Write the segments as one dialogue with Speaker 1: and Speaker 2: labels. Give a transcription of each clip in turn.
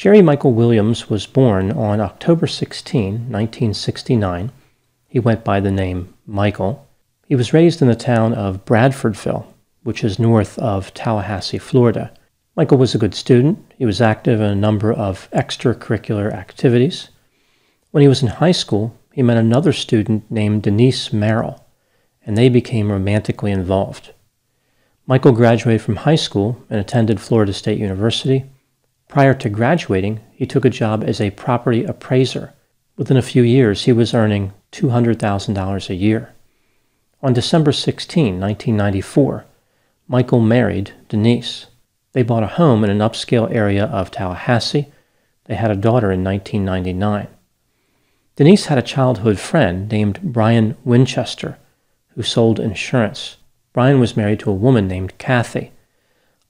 Speaker 1: Jerry Michael Williams was born on October 16, 1969. He went by the name Michael. He was raised in the town of Bradfordville, which is north of Tallahassee, Florida. Michael was a good student. He was active in a number of extracurricular activities. When he was in high school, he met another student named Denise Merrell, and they became romantically involved. Michael graduated from high school and attended Florida State University. Prior to graduating, he took a job as a property appraiser. Within a few years, he was earning $200,000 a year. On December 16, 1994, Michael married Denise. They bought a home in an upscale area of Tallahassee. They had a daughter in 1999. Denise had a childhood friend named Brian Winchester who sold insurance. Brian was married to a woman named Kathy.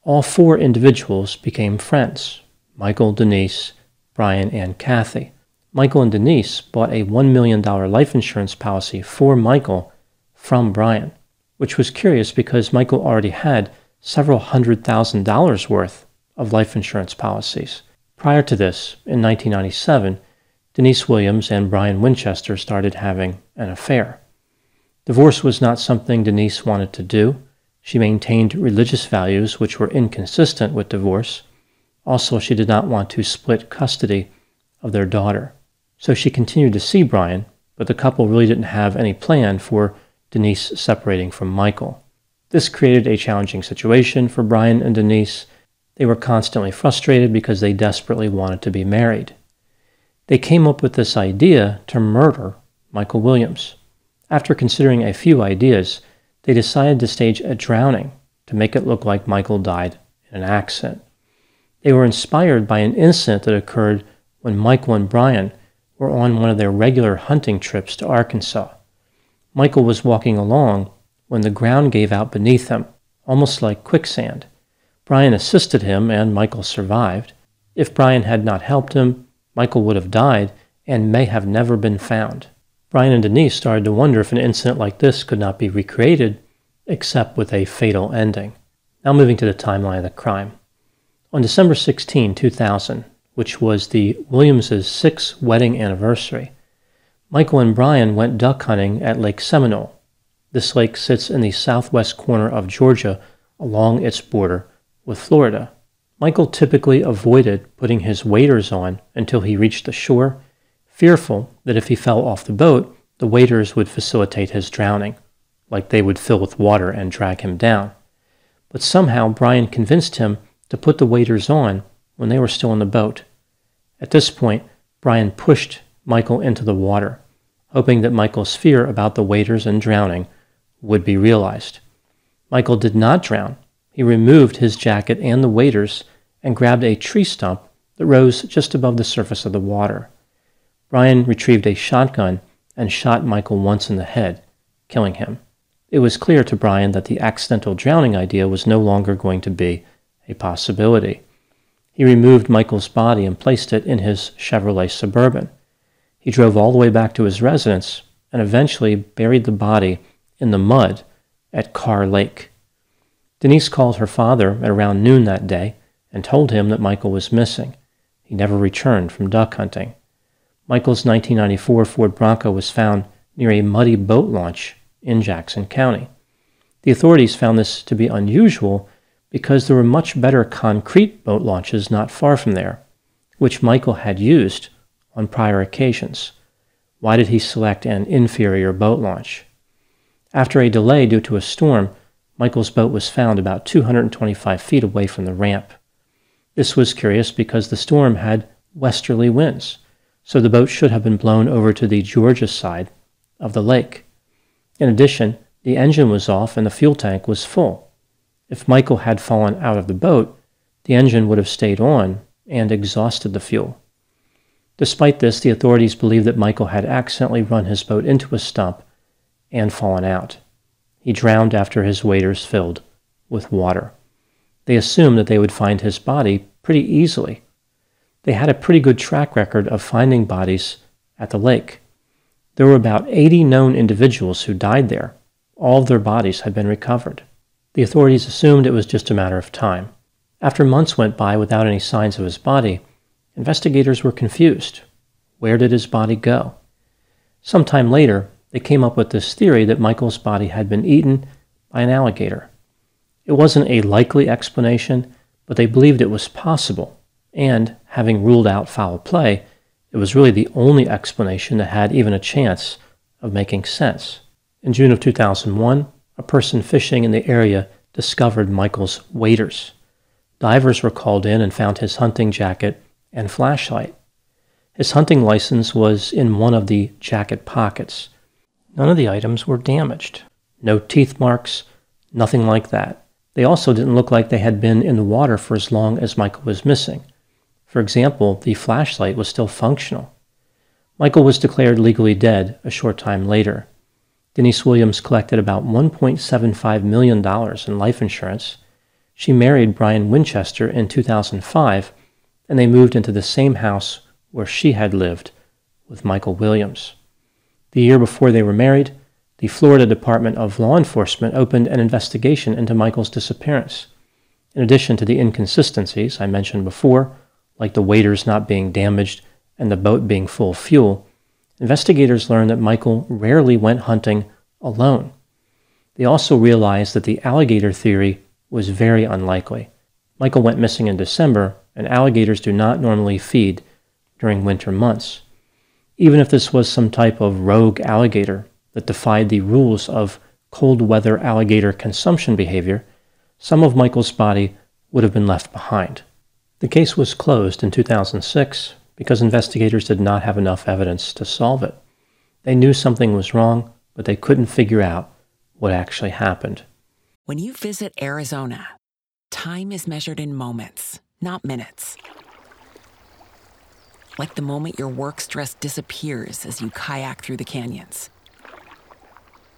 Speaker 1: All four individuals became friends. Michael, Denise, Brian, and Kathy. Michael and Denise bought a $1 million life insurance policy for Michael from Brian, which was curious because Michael already had several hundred thousand dollars worth of life insurance policies. Prior to this, in 1997, Denise Williams and Brian Winchester started having an affair. Divorce was not something Denise wanted to do. She maintained religious values which were inconsistent with divorce. Also, she did not want to split custody of their daughter. So she continued to see Brian, but the couple really didn't have any plan for Denise separating from Michael. This created a challenging situation for Brian and Denise. They were constantly frustrated because they desperately wanted to be married. They came up with this idea to murder Michael Williams. After considering a few ideas, they decided to stage a drowning to make it look like Michael died in an accident. They were inspired by an incident that occurred when Michael and Brian were on one of their regular hunting trips to Arkansas. Michael was walking along when the ground gave out beneath him, almost like quicksand. Brian assisted him, and Michael survived. If Brian had not helped him, Michael would have died and may have never been found. Brian and Denise started to wonder if an incident like this could not be recreated, except with a fatal ending. Now, moving to the timeline of the crime. On December 16, 2000, which was the Williamses' sixth wedding anniversary, Michael and Brian went duck hunting at Lake Seminole. This lake sits in the southwest corner of Georgia along its border with Florida. Michael typically avoided putting his waders on until he reached the shore, fearful that if he fell off the boat, the waders would facilitate his drowning, like they would fill with water and drag him down. But somehow Brian convinced him to put the waders on when they were still in the boat. At this point, Brian pushed Michael into the water, hoping that Michael's fear about the waders and drowning would be realized. Michael did not drown. He removed his jacket and the waders and grabbed a tree stump that rose just above the surface of the water. Brian retrieved a shotgun and shot Michael once in the head, killing him. It was clear to Brian that the accidental drowning idea was no longer going to be a possibility. He removed Michael's body and placed it in his Chevrolet Suburban. He drove all the way back to his residence and eventually buried the body in the mud at Carr Lake. Denise called her father at around noon that day and told him that Michael was missing. He never returned from duck hunting. Michael's 1994 Ford Bronco was found near a muddy boat launch in Jackson County. The authorities found this to be unusual because there were much better concrete boat launches not far from there, which Michael had used on prior occasions. Why did he select an inferior boat launch? After a delay due to a storm, Michael's boat was found about 225 feet away from the ramp. This was curious because the storm had westerly winds, so the boat should have been blown over to the Georgia side of the lake. In addition, the engine was off and the fuel tank was full. If Michael had fallen out of the boat, the engine would have stayed on and exhausted the fuel. Despite this, the authorities believe that Michael had accidentally run his boat into a stump and fallen out. He drowned after his waders filled with water. They assumed that they would find his body pretty easily. They had a pretty good track record of finding bodies at the lake. There were about 80 known individuals who died there. All of their bodies had been recovered. The authorities assumed it was just a matter of time. After months went by without any signs of his body, investigators were confused. Where did his body go? Some time later, they came up with this theory that Michael's body had been eaten by an alligator. It wasn't a likely explanation, but they believed it was possible, and, having ruled out foul play, it was really the only explanation that had even a chance of making sense. In June of 2001, a person fishing in the area discovered Michael's waders. Divers were called in and found his hunting jacket and flashlight. His hunting license was in one of the jacket pockets. None of the items were damaged. No teeth marks, nothing like that. They also didn't look like they had been in the water for as long as Michael was missing. For example, the flashlight was still functional. Michael was declared legally dead a short time later. Denise Williams collected about $1.75 million in life insurance. She married Brian Winchester in 2005, and they moved into the same house where she had lived with Michael Williams. The year before they were married, the Florida Department of Law Enforcement opened an investigation into Michael's disappearance. In addition to the inconsistencies I mentioned before, like the waders not being damaged and the boat being full of fuel, investigators learned that Michael rarely went hunting alone. They also realized that the alligator theory was very unlikely. Michael went missing in December, and alligators do not normally feed during winter months even if this was some type of rogue alligator that defied the rules of cold weather alligator consumption behavior, some of Michael's body would have been left behind. The case was closed in 2006 because investigators did not have enough evidence to solve it. They knew something was wrong, but they couldn't figure out what actually happened.
Speaker 2: When you visit Arizona, time is measured in moments, not minutes like the moment your work stress disappears as you kayak through the canyons.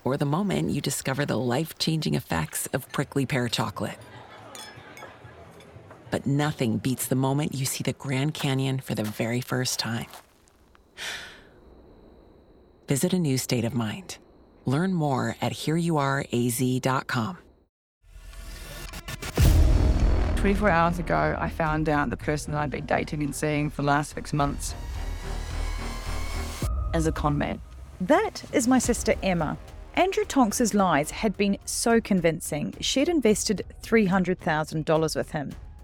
Speaker 2: Or the moment you discover the life changing effects of prickly pear chocolate. But nothing beats the moment you see the Grand Canyon for the very first time. Visit a new state of mind. Learn more at hereyouareaz.com.
Speaker 3: 24 hours ago, I found out the person that I'd been dating and seeing for the last six months as a con man.
Speaker 4: That is my sister Emma. Andrew Tonks's lies had been so convincing, she'd invested $300,000 with him.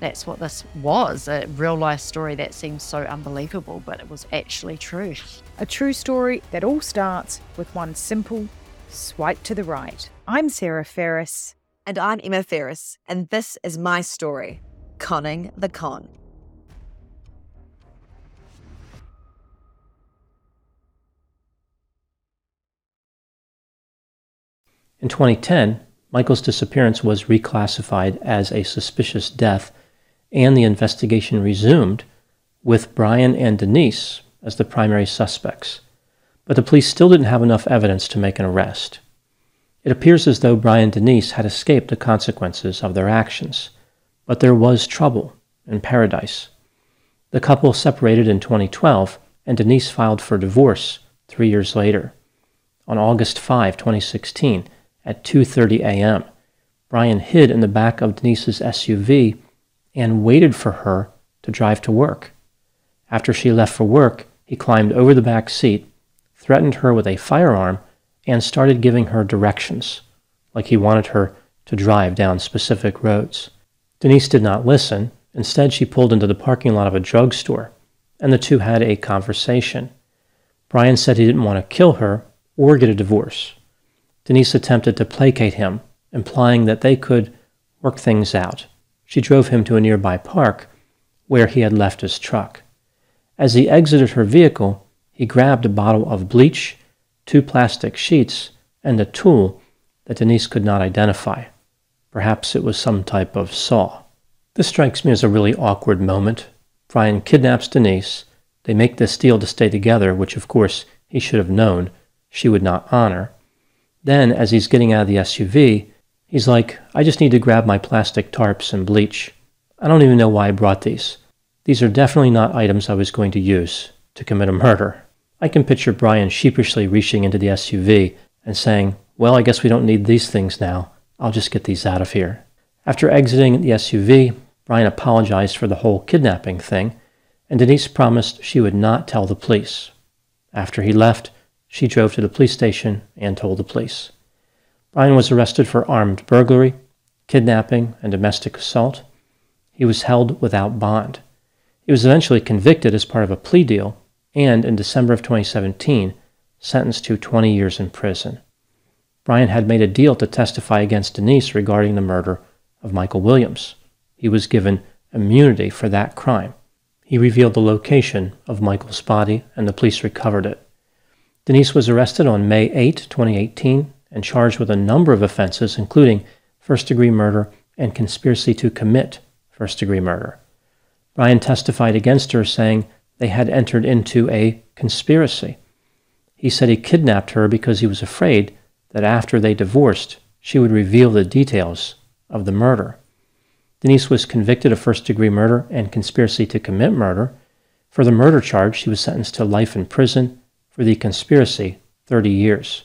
Speaker 5: That's what this was a real life story that seems so unbelievable, but it was actually true.
Speaker 4: A true story that all starts with one simple swipe to the right. I'm Sarah Ferris.
Speaker 6: And I'm Emma Ferris, and this is my story Conning the Con.
Speaker 1: In 2010, Michael's disappearance was reclassified as a suspicious death, and the investigation resumed with Brian and Denise as the primary suspects. But the police still didn't have enough evidence to make an arrest. It appears as though Brian and Denise had escaped the consequences of their actions, but there was trouble in paradise. The couple separated in 2012, and Denise filed for divorce three years later. On August 5, 2016, at 2:30 a.m. Brian hid in the back of Denise's SUV and waited for her to drive to work. After she left for work, he climbed over the back seat, threatened her with a firearm, and started giving her directions, like he wanted her to drive down specific roads. Denise did not listen. Instead, she pulled into the parking lot of a drugstore, and the two had a conversation. Brian said he didn't want to kill her or get a divorce. Denise attempted to placate him, implying that they could work things out. She drove him to a nearby park where he had left his truck. As he exited her vehicle, he grabbed a bottle of bleach, two plastic sheets, and a tool that Denise could not identify. Perhaps it was some type of saw. This strikes me as a really awkward moment. Brian kidnaps Denise. They make this deal to stay together, which of course he should have known she would not honor. Then, as he's getting out of the SUV, he's like, I just need to grab my plastic tarps and bleach. I don't even know why I brought these. These are definitely not items I was going to use to commit a murder. I can picture Brian sheepishly reaching into the SUV and saying, Well, I guess we don't need these things now. I'll just get these out of here. After exiting the SUV, Brian apologized for the whole kidnapping thing, and Denise promised she would not tell the police. After he left, she drove to the police station and told the police. Brian was arrested for armed burglary, kidnapping, and domestic assault. He was held without bond. He was eventually convicted as part of a plea deal and, in December of 2017, sentenced to 20 years in prison. Brian had made a deal to testify against Denise regarding the murder of Michael Williams. He was given immunity for that crime. He revealed the location of Michael's body, and the police recovered it. Denise was arrested on May 8, 2018, and charged with a number of offenses, including first degree murder and conspiracy to commit first degree murder. Brian testified against her, saying they had entered into a conspiracy. He said he kidnapped her because he was afraid that after they divorced, she would reveal the details of the murder. Denise was convicted of first degree murder and conspiracy to commit murder. For the murder charge, she was sentenced to life in prison. For the conspiracy, 30 years.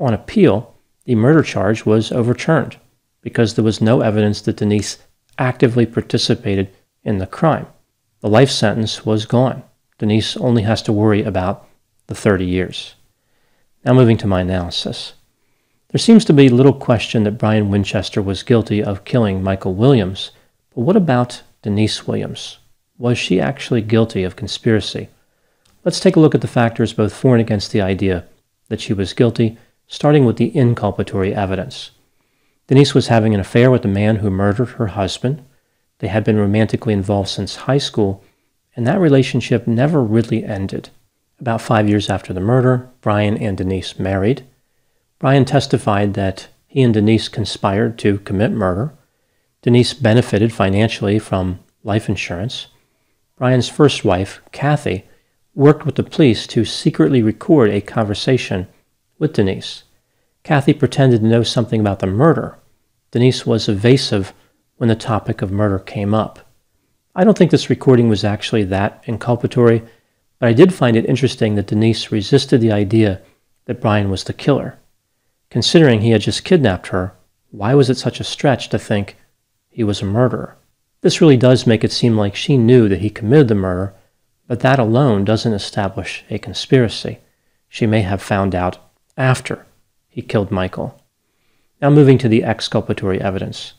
Speaker 1: On appeal, the murder charge was overturned because there was no evidence that Denise actively participated in the crime. The life sentence was gone. Denise only has to worry about the 30 years. Now, moving to my analysis. There seems to be little question that Brian Winchester was guilty of killing Michael Williams, but what about Denise Williams? Was she actually guilty of conspiracy? Let's take a look at the factors both for and against the idea that she was guilty, starting with the inculpatory evidence. Denise was having an affair with the man who murdered her husband. They had been romantically involved since high school, and that relationship never really ended. About five years after the murder, Brian and Denise married. Brian testified that he and Denise conspired to commit murder. Denise benefited financially from life insurance. Brian's first wife, Kathy, worked with the police to secretly record a conversation with Denise. Kathy pretended to know something about the murder. Denise was evasive when the topic of murder came up. I don't think this recording was actually that inculpatory, but I did find it interesting that Denise resisted the idea that Brian was the killer. Considering he had just kidnapped her, why was it such a stretch to think he was a murderer? This really does make it seem like she knew that he committed the murder, but that alone doesn't establish a conspiracy. She may have found out after he killed Michael. Now, moving to the exculpatory evidence.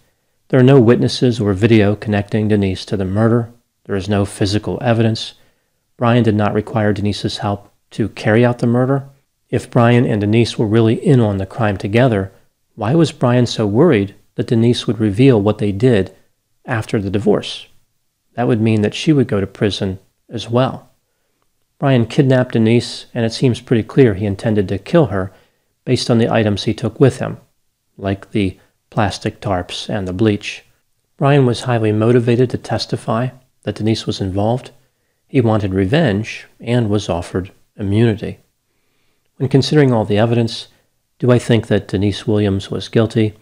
Speaker 1: There are no witnesses or video connecting Denise to the murder. There is no physical evidence. Brian did not require Denise's help to carry out the murder. If Brian and Denise were really in on the crime together, why was Brian so worried that Denise would reveal what they did after the divorce? That would mean that she would go to prison as well. Brian kidnapped Denise, and it seems pretty clear he intended to kill her based on the items he took with him, like the plastic tarps and the bleach. Brian was highly motivated to testify that Denise was involved. He wanted revenge and was offered immunity. When considering all the evidence, do I think that Denise Williams was guilty?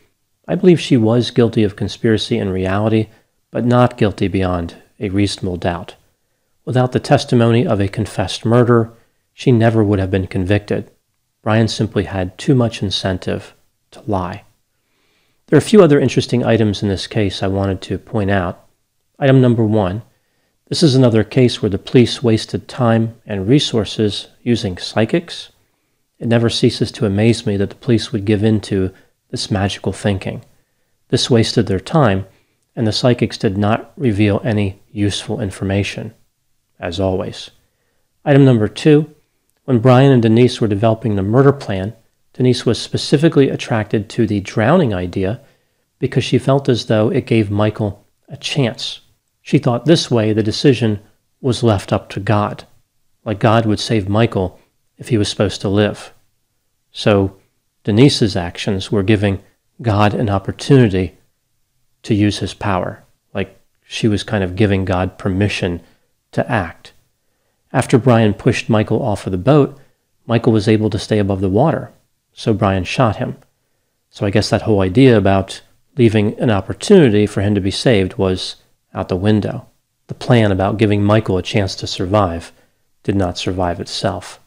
Speaker 1: I believe she was guilty of conspiracy in reality, but not guilty beyond a reasonable doubt. Without the testimony of a confessed murderer, she never would have been convicted. Brian simply had too much incentive to lie. There are a few other interesting items in this case I wanted to point out. Item number one this is another case where the police wasted time and resources using psychics it never ceases to amaze me that the police would give in to this magical thinking. This wasted their time, and the psychics did not reveal any useful information, as always. Item number two When Brian and Denise were developing the murder plan, Denise was specifically attracted to the drowning idea because she felt as though it gave Michael a chance. She thought this way the decision was left up to God, like God would save Michael if he was supposed to live. So Denise's actions were giving God an opportunity to use his power, like she was kind of giving God permission to act. After Brian pushed Michael off of the boat, Michael was able to stay above the water, so Brian shot him. So I guess that whole idea about leaving an opportunity for him to be saved was out the window. The plan about giving Michael a chance to survive did not survive itself.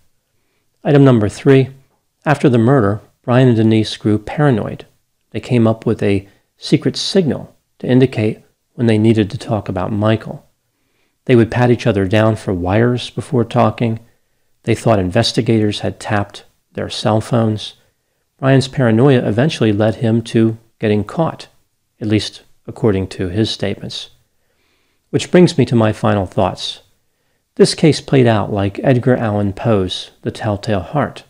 Speaker 1: Item number three after the murder, Brian and Denise grew paranoid. They came up with a secret signal to indicate when they needed to talk about Michael. They would pat each other down for wires before talking. They thought investigators had tapped their cell phones. Brian's paranoia eventually led him to getting caught, at least according to his statements. Which brings me to my final thoughts. This case played out like Edgar Allan Poe's The Telltale Heart.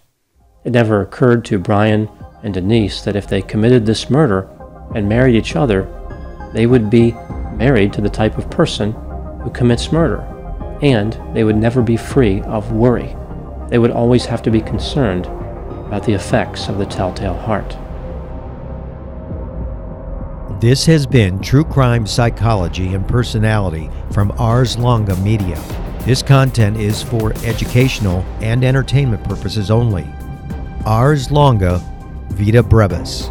Speaker 1: It never occurred to Brian and Denise that if they committed this murder and married each other, they would be married to the type of person who commits murder, and they would never be free of worry. They would always have to be concerned about the effects of the telltale heart.
Speaker 7: This has been True Crime Psychology and Personality from Ars Longa Media. This content is for educational and entertainment purposes only. Ars Longa Vita Brevis.